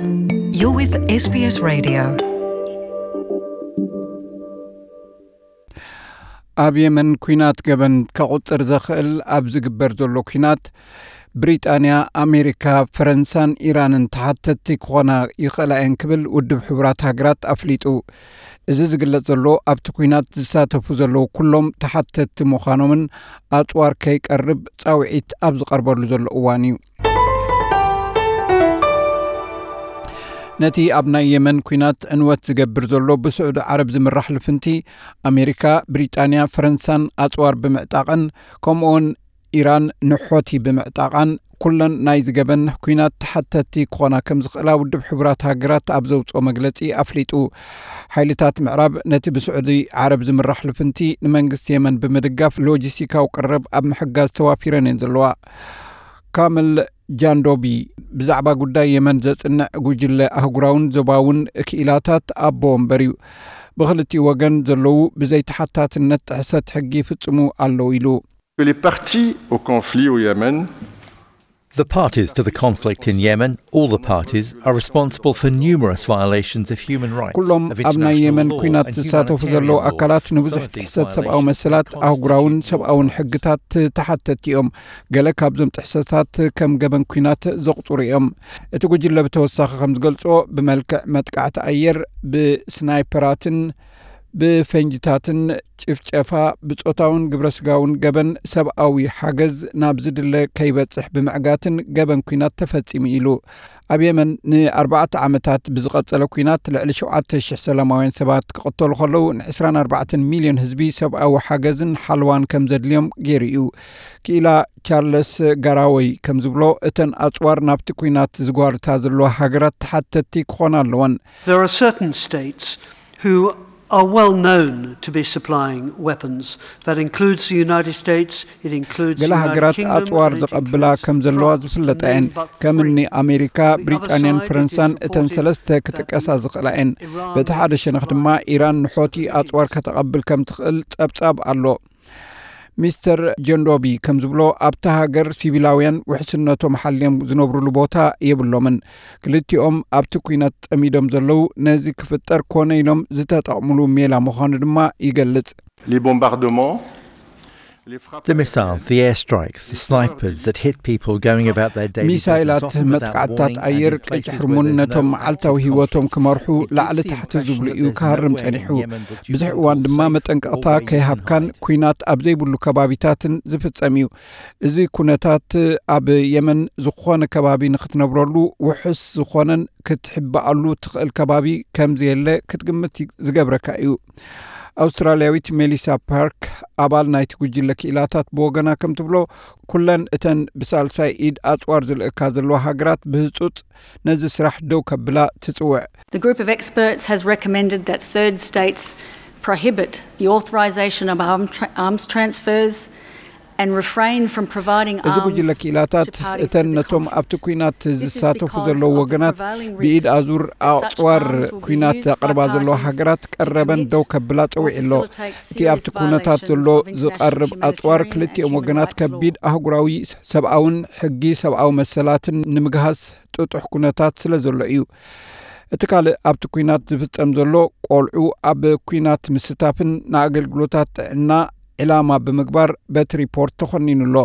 You're with SBS Radio. ኣብ የመን ኩናት ገበን ከቝጽር ዘኽእል ኣብ ዝግበር ዘሎ ኩናት ብሪጣንያ ኣሜሪካ ፈረንሳን ኢራንን ተሓተቲ ክኾና ይኽእላ እየን ክብል ውድብ ሕቡራት ሃገራት ኣፍሊጡ እዚ ዝግለጽ ዘሎ ኣብቲ ኩናት ዝሳተፉ ዘለዉ ኩሎም ተሓተቲ ምዃኖምን ኣጽዋር ከይቀርብ ጻውዒት ኣብ ዝቐርበሉ ዘሎ እዋን እዩ ነቲ ኣብ ናይ የመን ኩናት ዕንወት ዝገብር ዘሎ ብስዑዲ ዓረብ ዝምራሕ ልፍንቲ ኣሜሪካ ብሪጣንያ ፈረንሳን ኣጽዋር ብምዕጣቐን ከምኡውን ኢራን ንሖቲ ብምዕጣቓን ኵለን ናይ ዝገበንሕ ኩናት ተሓተቲ ክኾና ከም ዝኽእላ ውድብ ሕቡራት ሃገራት ኣብ ዘውፅኦ መግለጺ ኣፍሊጡ ሓይልታት ምዕራብ ነቲ ብስዑዲ ዓረብ ዝምራሕ ልፍንቲ ንመንግስቲ የመን ብምድጋፍ ሎጂስቲካዊ ቅረብ ኣብ ምሕጋዝ ተዋፊረን እየን ዘለዋ ካምል ጃንዶቢ ብዛዕባ ጉዳይ የመን ዘጽንዕ ጉጅለ ኣህጉራውን ዞባውን ክኢላታት ኣቦ እምበር እዩ ብኽልቲኡ ወገን ዘለዉ ብዘይተሓታትነት ጥሕሰት ሕጊ ይፍጽሙ ኣለዉ ኢሉ The parties to the conflict in Yemen, all the parties, are responsible for numerous violations of human rights. ኩሎም of ኣብ ናይ international የመን law ኩናት and ዝሳተፉ humanitarian ዘለዉ law. ኣካላት ንብዙሕ Some of these ጥሕሰት ሰብኣዊ violations መሰላት constitute ኣህጉራውን ሰብኣውን ሕግታት ተሓተቲ እዮም ገለ ካብዞም ጥሕሰታት ከም ገበን ኩናት ዘቕፅሩ እዮም እቲ ጉጅለ ብተወሳኺ ከም ዝገልጾ ብመልክዕ መጥቃዕቲ ኣየር ብስናይፐራትን ብፈንጅታትን ጭፍጨፋ ብጾታውን ግብረ ስጋውን ገበን ሰብኣዊ ሓገዝ ናብ ዝድለ ከይበጽሕ ብምዕጋትን ገበን ኩናት ተፈጺሙ ኢሉ ኣብ የመን ንኣርባዕተ ዓመታት ብዝቐጸለ ኩናት ልዕሊ 7,000 ሰላማውያን ሰባት ክቕተሉ ከለዉ ን24 ሚልዮን ህዝቢ ሰብኣዊ ሓገዝን ሓልዋን ከም ዘድልዮም ገይሩ እዩ ክኢላ ቻርለስ ጋራወይ ከም ዝብሎ እተን ኣጽዋር ናብቲ ኩናት ዝጓርታ ዘለዋ ሃገራት ተሓተቲ ክኾና ኣለወን There are certain states who are well known to be supplying weapons. That includes the United States, it includes the ገለ United ሃገራት Kingdom, ኣጽዋር and it ዘቐብላ includes ከም ዘለዋ France, ዝፍለጣ to እየን name but ከም እኒ three. ኣሜሪካ On the other ብሪጣንያን side, it is ፈረንሳን እተን reported ሰለስተ that ክጥቀሳ the ዝኽእላ እየን Iran በቲ ሓደ ሸነኽ ድማ supplying ኢራን ንሖቲ weapons to the ኣጽዋር Houthis. ከተቐብል ከም ትኽእል ጸብጻብ ኣሎ ሚስተር ጀንዶቢ ከም ዝብሎ ኣብታ ሃገር ሲቪላውያን ውሕስነቶም ሓልዮም ዝነብሩሉ ቦታ የብሎምን። ክልቲኦም ኣብቲ ኩናት ጠሚዶም ዘለዉ ነዚ ክፍጠር ኮነ ኢሎም ዝተጠቕሙሉ ሜላ ምዃኑ ድማ ይገልጽ። Les ሚሳይላት መጥቃዕትታት ኣየር where there's ነቶም መዓልታዊ ህይወቶም. ክመርሑ ላዕሊ ታሕቲ ዝብሉ እዩ ክሃርም ጸኒሑ ብዙሕ እዋን ድማ መጠንቀቕታ ከይሃብካን. ኩናት ኣብ ዘይብሉ ከባቢታትን ዝፍጸም እዩ እዚ ኩነታት ኣብ የመን ዝኾነ ከባቢ ንኽትነብረሉ ውሑስ ዝኾነን ክትሕበኣሉ ትኽእል ከባቢ ከምዝየለ ክትግምት ዝገብረካ እዩ ኣውስትራልያዊት ሜሊሳ ፓርክ ኣባል ናይቲ ጉጅለ ክኢላታት ብወገና ከም ትብሎ ኩለን እተን ብሳልሳይ ኢድ ኣጽዋር ዝልእካ ዘለዋ ሃገራት ብህጹጽ ነዚ ስራሕ ደው ከብላ ትጽውዕ። The to parties እተን. ኣብቲ ኩናት ዝሳተፉ ዘለዉ ወገናት ብኢድ ኣዙር be ኩናት ዘለዋ parties ሃገራት ቀረበን ደው ከብላ ፀዊዕ ኣሎ እቲ ኣብቲ ኩነታት ዘሎ ዝቐርብ humanitarian ክልቲኦም ወገናት ከቢድ. ኣህጉራዊ ሰብኣውን ሕጊ ሰብኣዊ መሰላትን ንምግሃስ ጥጡሕ ኩነታት ስለ ዘሎ እዩ እቲ ካልእ ኣብቲ ኩናት ዝፍጸም ዘሎ ቆልዑ ኣብ ኩናት ምስታፍን ንኣገልግሎታት ጥዕና ዕላማ ብምግባር በቲ ሪፖርት ተኸኒኑ ኣሎ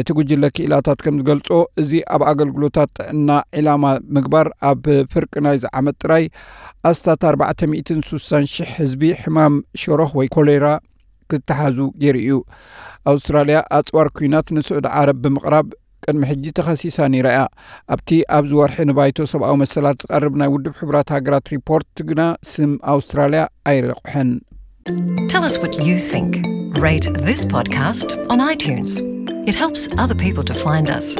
እቲ ጉጅለ ክኢላታት ከም ዝገልጾ እዚ ኣብ ኣገልግሎታት ጥዕና ዕላማ ምግባር ኣብ ፍርቂ ናይ ዝዓመት ጥራይ ኣስታት 460 ሽሕ ህዝቢ ሕማም ሽሮኽ ወይ ኮሌራ ክተሓዙ ገይሩ እዩ ኣውስትራልያ ኣጽዋር ኩናት ንስዑድ ዓረብ ብምቕራብ ቅድሚ ሕጂ ተኸሲሳ ነይራ እያ ኣብቲ ኣብዚ ወርሒ ንባይቶ ሰብኣዊ መሰላት ዝቐርብ ናይ ውድብ ሕቡራት ሃገራት ሪፖርት ግና ስም ኣውስትራልያ ኣይረቑሐን Tell us what you think. Rate this podcast on iTunes. It helps other people to find us.